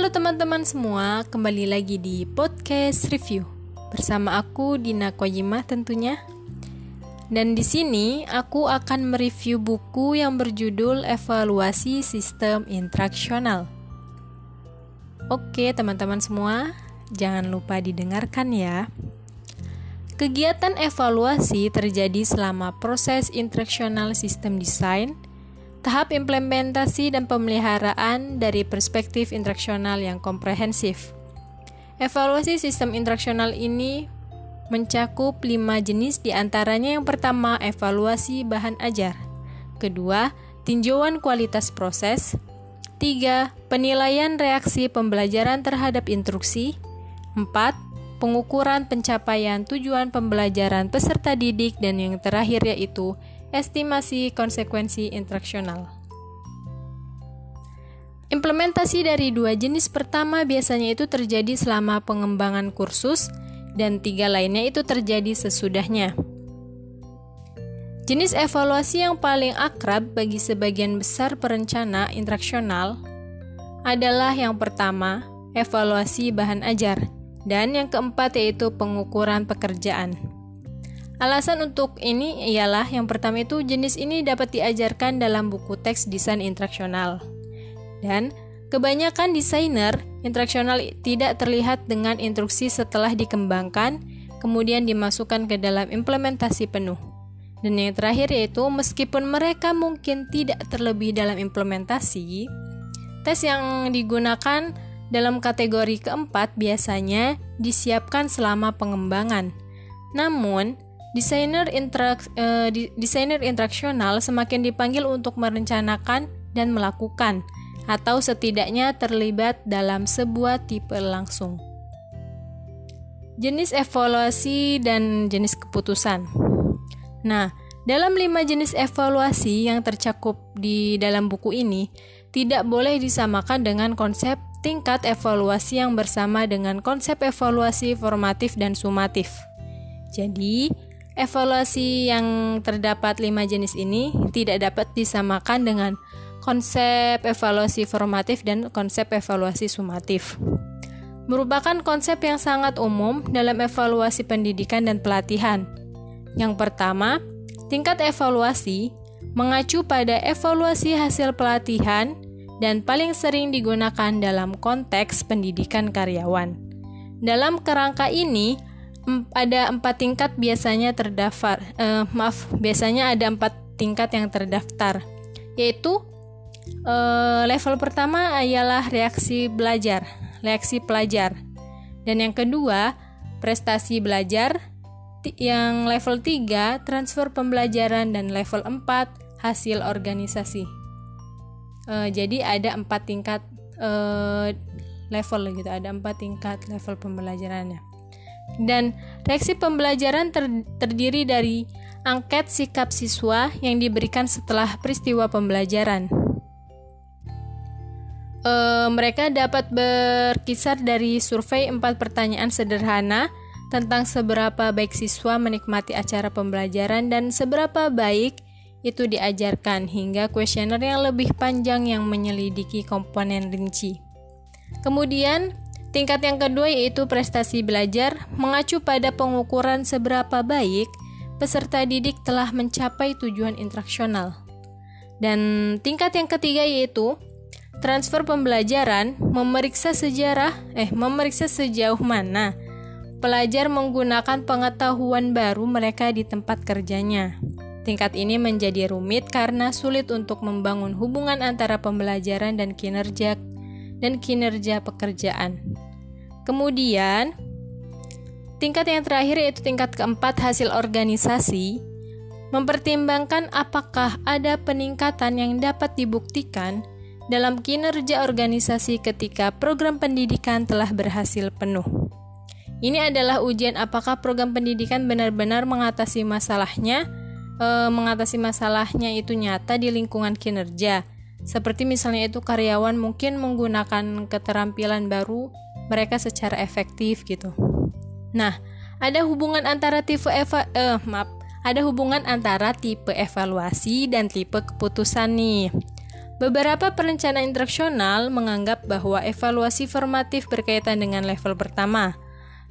Halo teman-teman semua, kembali lagi di podcast review bersama aku Dina Koyimah tentunya. Dan di sini aku akan mereview buku yang berjudul Evaluasi Sistem Interaksional. Oke, teman-teman semua, jangan lupa didengarkan ya. Kegiatan evaluasi terjadi selama proses interaksional sistem desain Tahap implementasi dan pemeliharaan dari perspektif interaksional yang komprehensif. Evaluasi sistem interaksional ini mencakup lima jenis di antaranya yang pertama evaluasi bahan ajar, kedua tinjauan kualitas proses, tiga penilaian reaksi pembelajaran terhadap instruksi, empat pengukuran pencapaian tujuan pembelajaran peserta didik dan yang terakhir yaitu estimasi konsekuensi interaksional. Implementasi dari dua jenis pertama biasanya itu terjadi selama pengembangan kursus dan tiga lainnya itu terjadi sesudahnya. Jenis evaluasi yang paling akrab bagi sebagian besar perencana interaksional adalah yang pertama, evaluasi bahan ajar, dan yang keempat yaitu pengukuran pekerjaan. Alasan untuk ini ialah yang pertama itu jenis ini dapat diajarkan dalam buku teks desain interaksional. Dan kebanyakan desainer interaksional tidak terlihat dengan instruksi setelah dikembangkan, kemudian dimasukkan ke dalam implementasi penuh. Dan yang terakhir yaitu meskipun mereka mungkin tidak terlebih dalam implementasi, tes yang digunakan dalam kategori keempat biasanya disiapkan selama pengembangan. Namun, Desainer, interak, uh, desainer interaksional semakin dipanggil untuk merencanakan dan melakukan, atau setidaknya terlibat dalam sebuah tipe langsung. Jenis evaluasi dan jenis keputusan. Nah, dalam lima jenis evaluasi yang tercakup di dalam buku ini, tidak boleh disamakan dengan konsep tingkat evaluasi yang bersama dengan konsep evaluasi formatif dan sumatif. Jadi, Evaluasi yang terdapat lima jenis ini tidak dapat disamakan dengan konsep evaluasi formatif dan konsep evaluasi sumatif. Merupakan konsep yang sangat umum dalam evaluasi pendidikan dan pelatihan. Yang pertama, tingkat evaluasi mengacu pada evaluasi hasil pelatihan dan paling sering digunakan dalam konteks pendidikan karyawan. Dalam kerangka ini, ada empat tingkat biasanya terdaftar. Uh, maaf, biasanya ada empat tingkat yang terdaftar, yaitu uh, level pertama ialah reaksi belajar, reaksi pelajar, dan yang kedua prestasi belajar, yang level 3 transfer pembelajaran dan level 4 hasil organisasi. Uh, jadi ada empat tingkat uh, level gitu, ada empat tingkat level pembelajarannya. Dan reaksi pembelajaran ter terdiri dari angket sikap siswa yang diberikan setelah peristiwa pembelajaran. E, mereka dapat berkisar dari survei empat pertanyaan sederhana tentang seberapa baik siswa menikmati acara pembelajaran dan seberapa baik itu diajarkan hingga kuesioner yang lebih panjang yang menyelidiki komponen rinci. Kemudian, Tingkat yang kedua yaitu prestasi belajar, mengacu pada pengukuran seberapa baik peserta didik telah mencapai tujuan interaksional. Dan tingkat yang ketiga yaitu transfer pembelajaran, memeriksa sejarah, eh memeriksa sejauh mana pelajar menggunakan pengetahuan baru mereka di tempat kerjanya. Tingkat ini menjadi rumit karena sulit untuk membangun hubungan antara pembelajaran dan kinerja dan kinerja pekerjaan. Kemudian, tingkat yang terakhir yaitu tingkat keempat hasil organisasi mempertimbangkan apakah ada peningkatan yang dapat dibuktikan dalam kinerja organisasi ketika program pendidikan telah berhasil penuh. Ini adalah ujian apakah program pendidikan benar-benar mengatasi masalahnya, e, mengatasi masalahnya itu nyata di lingkungan kinerja seperti misalnya itu karyawan mungkin menggunakan keterampilan baru mereka secara efektif gitu. Nah, ada hubungan antara tipe eva eh maaf, ada hubungan antara tipe evaluasi dan tipe keputusan nih. Beberapa perencana instruksional menganggap bahwa evaluasi formatif berkaitan dengan level pertama,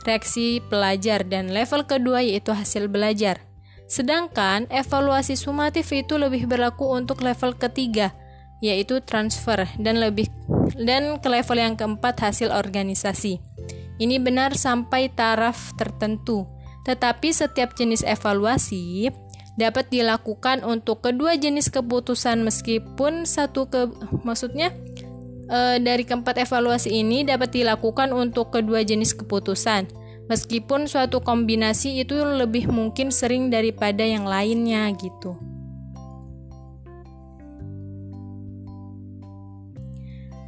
reaksi pelajar, dan level kedua yaitu hasil belajar. Sedangkan evaluasi sumatif itu lebih berlaku untuk level ketiga, yaitu transfer, dan lebih dan ke level yang keempat hasil organisasi. Ini benar sampai taraf tertentu, tetapi setiap jenis evaluasi dapat dilakukan untuk kedua jenis keputusan meskipun satu ke maksudnya e, dari keempat evaluasi ini dapat dilakukan untuk kedua jenis keputusan meskipun suatu kombinasi itu lebih mungkin sering daripada yang lainnya gitu.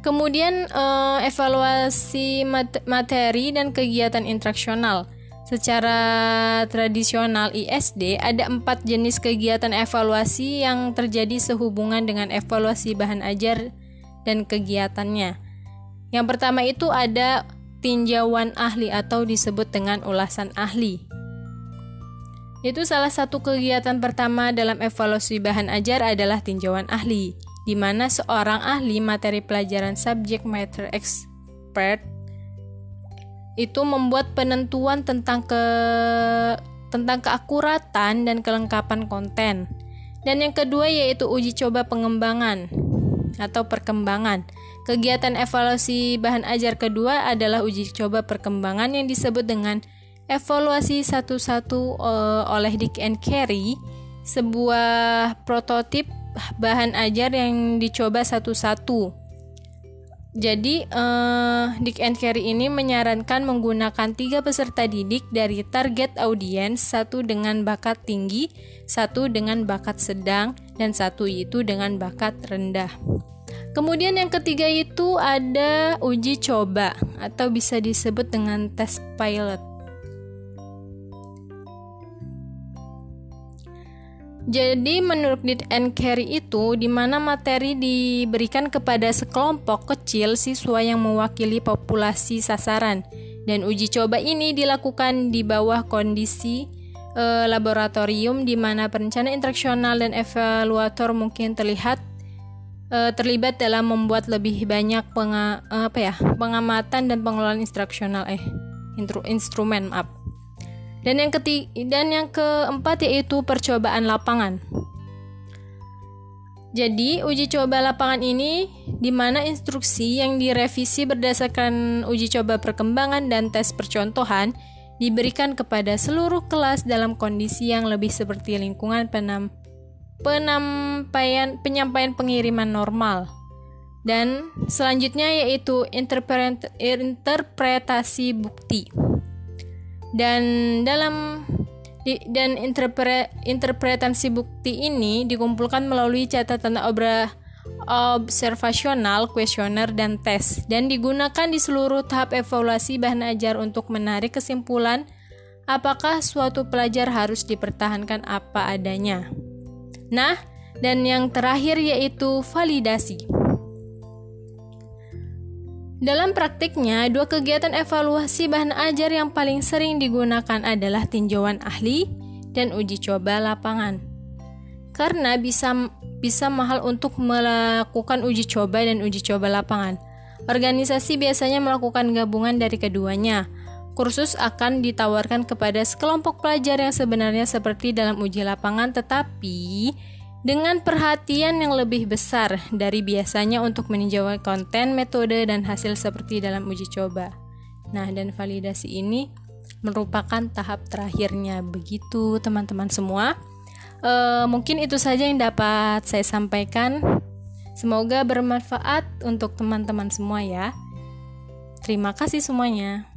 Kemudian eh, evaluasi materi dan kegiatan instruksional. Secara tradisional ISD ada empat jenis kegiatan evaluasi yang terjadi sehubungan dengan evaluasi bahan ajar dan kegiatannya. Yang pertama itu ada tinjauan ahli atau disebut dengan ulasan ahli. Itu salah satu kegiatan pertama dalam evaluasi bahan ajar adalah tinjauan ahli, di mana seorang ahli materi pelajaran subject matter expert itu membuat penentuan tentang ke tentang keakuratan dan kelengkapan konten. Dan yang kedua yaitu uji coba pengembangan atau perkembangan. Kegiatan evaluasi bahan ajar kedua adalah uji coba perkembangan yang disebut dengan evaluasi satu-satu uh, oleh Dick and Carey, sebuah prototip bahan ajar yang dicoba satu-satu jadi, uh, Dick and Carey ini menyarankan menggunakan tiga peserta didik dari target audiens, satu dengan bakat tinggi, satu dengan bakat sedang, dan satu itu dengan bakat rendah. Kemudian yang ketiga itu ada uji coba atau bisa disebut dengan tes pilot. Jadi menurut Did and Carry itu di mana materi diberikan kepada sekelompok kecil siswa yang mewakili populasi sasaran dan uji coba ini dilakukan di bawah kondisi e, laboratorium di mana perencana instruksional dan evaluator mungkin terlihat e, terlibat dalam membuat lebih banyak penga, apa ya, pengamatan dan pengelolaan instruksional eh instrumen maaf. Dan yang ketiga dan yang keempat yaitu percobaan lapangan. Jadi, uji coba lapangan ini di mana instruksi yang direvisi berdasarkan uji coba perkembangan dan tes percontohan diberikan kepada seluruh kelas dalam kondisi yang lebih seperti lingkungan penam, penampaian penyampaian pengiriman normal. Dan selanjutnya yaitu interpretasi bukti dan dalam di, dan interpre, interpretasi bukti ini dikumpulkan melalui catatan obra observasional, kuesioner, dan tes, dan digunakan di seluruh tahap evaluasi bahan ajar untuk menarik kesimpulan apakah suatu pelajar harus dipertahankan apa adanya. Nah, dan yang terakhir yaitu validasi. Dalam praktiknya, dua kegiatan evaluasi bahan ajar yang paling sering digunakan adalah tinjauan ahli dan uji coba lapangan. Karena bisa bisa mahal untuk melakukan uji coba dan uji coba lapangan. Organisasi biasanya melakukan gabungan dari keduanya. Kursus akan ditawarkan kepada sekelompok pelajar yang sebenarnya seperti dalam uji lapangan tetapi dengan perhatian yang lebih besar dari biasanya untuk meninjau konten, metode, dan hasil seperti dalam uji coba. Nah, dan validasi ini merupakan tahap terakhirnya. Begitu, teman-teman semua. E, mungkin itu saja yang dapat saya sampaikan. Semoga bermanfaat untuk teman-teman semua, ya. Terima kasih semuanya.